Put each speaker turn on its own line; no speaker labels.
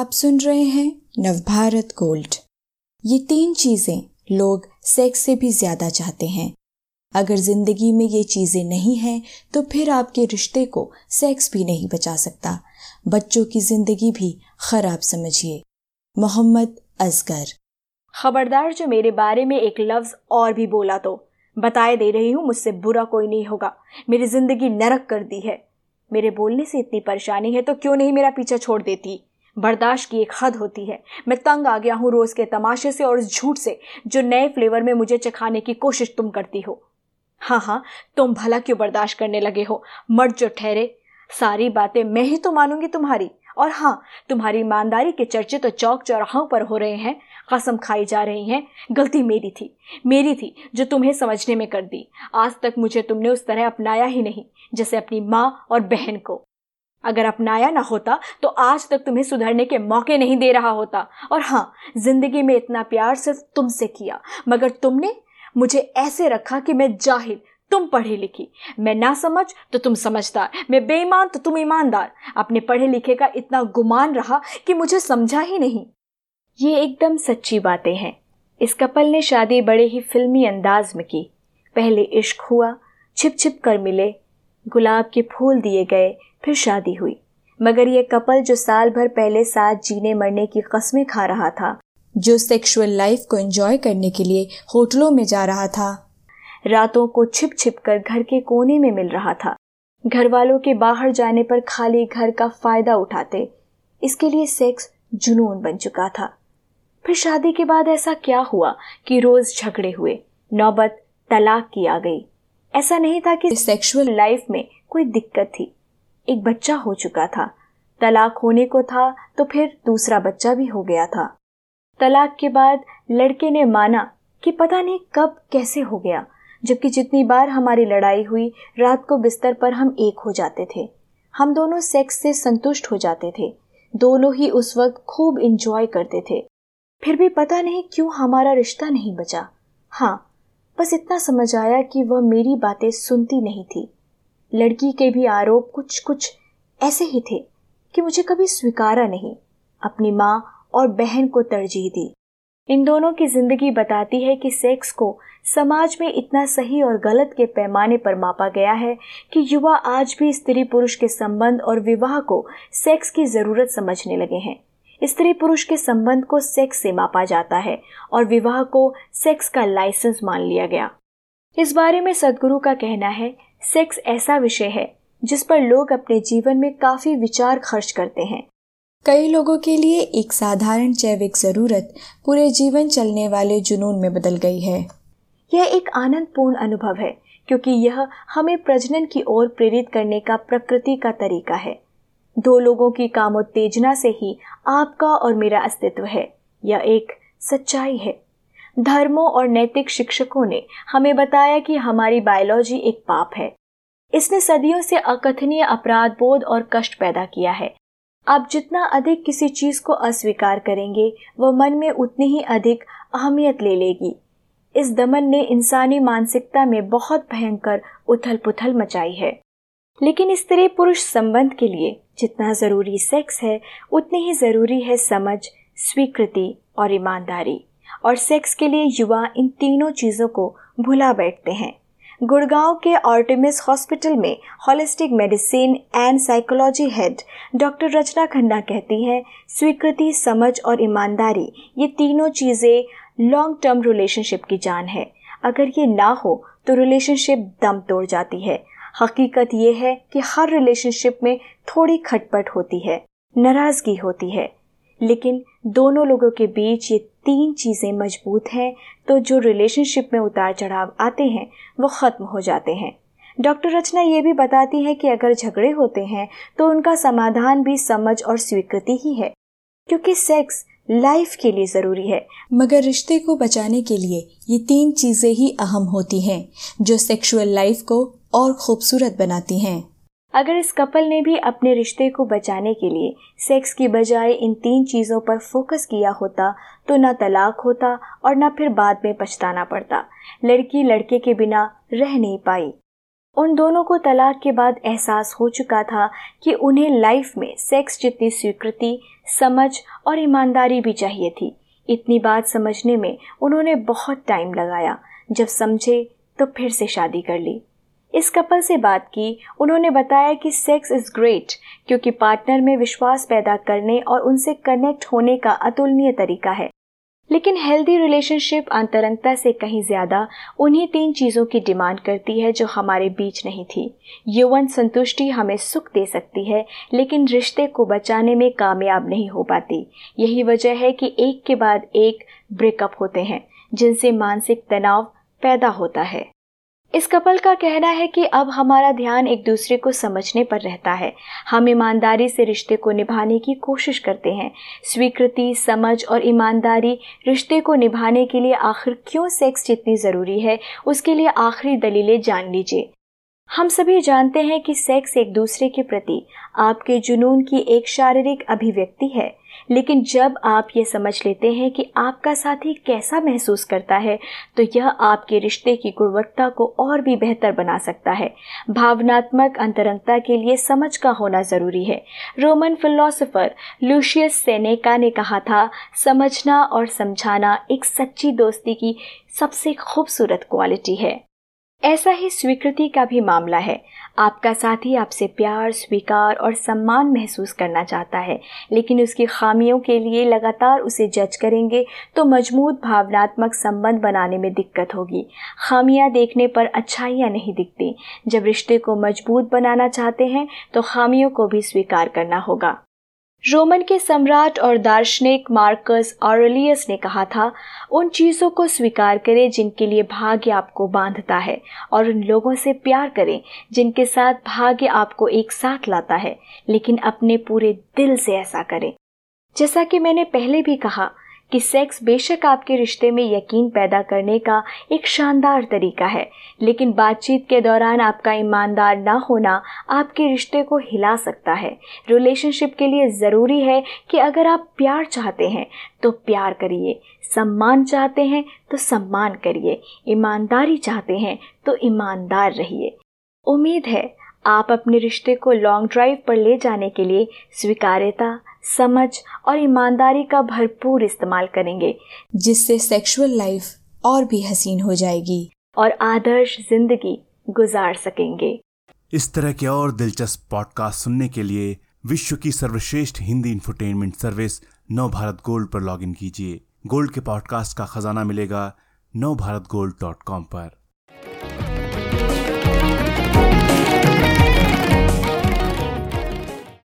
आप सुन रहे हैं नवभारत गोल्ड। ये तीन चीज़ें लोग सेक्स से भी ज़्यादा चाहते हैं। अगर ज़िंदगी में ये चीज़ें नहीं हैं तो फिर आपके रिश्ते को सेक्स भी नहीं बचा सकता। बच्चों की ज़िंदगी भी खराब समझिए। मोहम्मद असगर।
खबरदार, जो मेरे बारे में एक लफ्ज और भी बोला तो। बताए दे रही हूँ, मुझसे बुरा कोई नहीं होगा। मेरी ज़िंदगी नरक कर दी है। मेरे बोलने से इतनी परेशानी है तो क्यों नहीं मेरा पीछा छोड़ देती? बर्दाश्त की एक हद होती है। मैं तंग आ गया हूँ रोज के तमाशे से और उस झूठ से, जो नए फ्लेवर में मुझे चखाने की कोशिश तुम करती हो। हाँ हाँ तुम भला क्यों बर्दाश्त करने लगे हो? मर्द जो ठहरे, सारी बातें मैं ही तो मानूँगी तुम्हारी। और हाँ तुम्हारी ईमानदारी के चर्चे तो चौक चौराहों पर हो रहे हैं, कसम खाई जा रही हैं। गलती मेरी थी मेरी थी, जो तुम्हें समझने में कर दी। आज तक मुझे तुमने उस तरह अपनाया ही नहीं, जैसे अपनी माँ और बहन को। अगर अपनाया ना होता तो आज तक तुम्हें सुधरने के मौके नहीं दे रहा होता। और हाँ ज़िंदगी में इतना प्यार सिर्फ़ तुमसे किया, मगर तुमने मुझे ऐसे रखा कि मैं जाहिल तुम पढ़ी लिखी। मैं ना समझ तो तुम समझदार। मैं बेईमान तो तुम ईमानदार। अपने पढ़े लिखे का इतना गुमान रहा कि मुझे समझा ही नहीं। ये एकदम सच्ची बातें हैं। इस कपल ने शादी बड़े ही फिल्मी अंदाज में की। पहले इश्क हुआ, छिप छिप कर मिले गुलाब के फूल दिए गए, फिर शादी हुई। मगर ये कपल जो साल भर पहले साथ जीने मरने की कस्में खा रहा था,
जो सेक्सुअल लाइफ को एंजॉय करने के लिए होटलों में जा रहा था,
रातों को छिप छिप कर घर के कोने में मिल रहा था। घर वालों के बाहर जाने पर खाली घर का फ़ायदा उठाते, इसके लिए सेक्स जुनून बन चुका था। फिर शादी के बाद ऐसा क्या हुआ कि रोज झगड़े हुए, नौबत तलाक की आ गई। ऐसा नहीं था कि सेक्सुअल लाइफ में कोई दिक्कत थी। एक बच्चा हो चुका था। तलाक होने को था तो फिर दूसरा बच्चा भी हो गया था। तलाक के बाद लड़के ने माना कि पता नहीं कब कैसे हो गया, जबकि जितनी बार हमारी लड़ाई हुई, रात को बिस्तर पर हम एक हो जाते थे। हम दोनों सेक्स से संतुष्ट हो जाते थे। दोनों ही उस वक्त खूब इंजॉय करते थे। फिर भी पता नहीं क्यों हमारा रिश्ता नहीं बचा। हाँ बस इतना समझ आया कि वह मेरी बातें सुनती नहीं थी। लड़की के भी आरोप कुछ कुछ ऐसे ही थे कि मुझे कभी स्वीकारा नहीं। अपनी माँ और बहन को तरजीह दी। इन दोनों की ज़िंदगी बताती है कि सेक्स को समाज में इतना सही और गलत के पैमाने पर मापा गया है कि युवा आज भी स्त्री पुरुष के संबंध और विवाह को सेक्स की ज़रूरत समझने लगे हैं। स्त्री पुरुष के संबंध को सेक्स से मापा जाता है और विवाह को सेक्स का लाइसेंस मान लिया गया। इस बारे में सदगुरु का कहना है सेक्स ऐसा विषय है जिस पर लोग अपने जीवन में काफ़ी विचार खर्च करते हैं।
कई लोगों के लिए एक साधारण जैविक ज़रूरत पूरे जीवन चलने वाले जुनून में बदल गई है।
यह एक आनंदपूर्ण अनुभव है, क्योंकि यह हमें प्रजनन की ओर प्रेरित करने का प्रकृति का तरीका है। दो लोगों की कामोत्तेजना से ही आपका और मेरा अस्तित्व है। यह एक सच्चाई है। धर्मों और नैतिक शिक्षकों ने हमें बताया कि हमारी बायोलॉजी एक पाप है। इसने सदियों से अकथनीय अपराध, बोध और कष्ट पैदा किया है। आप जितना अधिक किसी चीज़ को अस्वीकार करेंगे, वह मन में उतनी ही अधिक अहमियत ले लेगी। इस दमन ने इंसानी मानसिकता में बहुत भयंकर उथल पुथल मचाई है। लेकिन स्त्री पुरुष संबंध के लिए जितना ज़रूरी सेक्स है, उतनी ही ज़रूरी है समझ, स्वीकृति और ईमानदारी। और सेक्स के लिए युवा इन तीनों चीज़ों को भुला बैठते हैं। गुड़गांव के ऑर्टिमिस हॉस्पिटल में holistic medicine and psychology head doctor Rachna Khanna कहती हैं, स्वीकृति, समझ और ईमानदारी, ये तीनों चीज़ें लॉन्ग टर्म रिलेशनशिप की जान है। अगर ये ना हो तो रिलेशनशिप दम तोड़ जाती है। हकीकत ये है कि हर रिलेशनशिप में थोड़ी खटपट होती है, नाराज़गी होती है। लेकिन दोनों लोगों के बीच ये तीन चीज़ें मज़बूत हैं तो जो रिलेशनशिप में उतार चढ़ाव आते हैं, वो ख़त्म हो जाते हैं। डॉक्टर रचना ये भी बताती है कि अगर झगड़े होते हैं तो उनका समाधान भी समझ और स्वीकृति ही है, क्योंकि सेक्स लाइफ के लिए ज़रूरी है।
मगर रिश्ते को बचाने के लिए ये तीन चीज़ें ही अहम होती हैं, जो सेक्सुअल लाइफ को और खूबसूरत बनाती हैं।
अगर इस कपल ने भी अपने रिश्ते को बचाने के लिए सेक्स की बजाय इन तीन चीज़ों पर फोकस किया होता तो न तलाक होता और न फिर बाद में पछताना पड़ता। लड़की लड़के के बिना रह नहीं पाई। उन दोनों को तलाक के बाद एहसास हो चुका था कि उन्हें लाइफ में सेक्स जितनी स्वीकृति, समझ और ईमानदारी भी चाहिए थी। इतनी बात समझने में उन्होंने बहुत टाइम लगाया। जब समझे तो फिर से शादी कर ली। इस कपल से बात की, उन्होंने बताया कि सेक्स इज़ ग्रेट क्योंकि पार्टनर में विश्वास पैदा करने और उनसे कनेक्ट होने का अतुलनीय तरीका है। लेकिन हेल्दी रिलेशनशिप अंतरंगता से कहीं ज़्यादा, उन्हीं तीन चीज़ों की डिमांड करती है जो हमारे बीच नहीं थी। यौवन संतुष्टि हमें सुख दे सकती है, लेकिन रिश्ते को बचाने में कामयाब नहीं हो पाती। यही वजह है कि एक के बाद एक ब्रेकअप होते हैं, जिनसे मानसिक तनाव पैदा होता है। इस कपल का कहना है कि अब हमारा ध्यान एक दूसरे को समझने पर रहता है। हम ईमानदारी से रिश्ते को निभाने की कोशिश करते हैं। स्वीकृति, समझ और ईमानदारी रिश्ते को निभाने के लिए आखिर क्यों सेक्स जितनी ज़रूरी है, उसके लिए आखिरी दलीलें जान लीजिए। हम सभी जानते हैं कि सेक्स एक दूसरे के प्रति आपके जुनून की एक शारीरिक अभिव्यक्ति है। लेकिन जब आप ये समझ लेते हैं कि आपका साथी कैसा महसूस करता है तो यह आपके रिश्ते की गुणवत्ता को और भी बेहतर बना सकता है। भावनात्मक अंतरंगता के लिए समझ का होना ज़रूरी है। रोमन फिलोसोफर लूशियस सेनेका ने कहा था, समझना और समझाना एक सच्ची दोस्ती की सबसे खूबसूरत क्वालिटी है। ऐसा ही स्वीकृति का भी मामला है। आपका साथी आपसे प्यार, स्वीकार और सम्मान महसूस करना चाहता है, लेकिन उसकी खामियों के लिए लगातार उसे जज करेंगे तो मज़बूत भावनात्मक संबंध बनाने में दिक्कत होगी। खामियाँ देखने पर अच्छाइयाँ नहीं दिखती। जब रिश्ते को मज़बूत बनाना चाहते हैं तो खामियों को भी स्वीकार करना होगा। रोमन के सम्राट और दार्शनिक मार्कस ऑरलियस ने कहा था, उन चीज़ों को स्वीकार करें जिनके लिए भाग्य आपको बांधता है और उन लोगों से प्यार करें जिनके साथ भाग्य आपको एक साथ लाता है, लेकिन अपने पूरे दिल से ऐसा करें। जैसा कि मैंने पहले भी कहा कि सेक्स बेशक आपके रिश्ते में यकीन पैदा करने का एक शानदार तरीका है, लेकिन बातचीत के दौरान आपका ईमानदार ना होना आपके रिश्ते को हिला सकता है। रिलेशनशिप के लिए ज़रूरी है कि अगर आप प्यार चाहते हैं तो प्यार करिए। सम्मान चाहते हैं तो सम्मान करिए। ईमानदारी चाहते हैं तो ईमानदार रहिए। उम्मीद है आप अपने रिश्ते को लॉन्ग ड्राइव पर ले जाने के लिए स्वीकार्यता, समझ और ईमानदारी का भरपूर इस्तेमाल करेंगे,
जिससे सेक्सुअल लाइफ और भी हसीन हो जाएगी
और आदर्श ज़िंदगी गुजार सकेंगे।
इस तरह के और दिलचस्प पॉडकास्ट सुनने के लिए विश्व की सर्वश्रेष्ठ Hindi infotainment service Nav Bharat gold पर लॉगिन कीजिए। गोल्ड के पॉडकास्ट का खजाना मिलेगा नव भारत गोल्ड डॉट कॉम पर।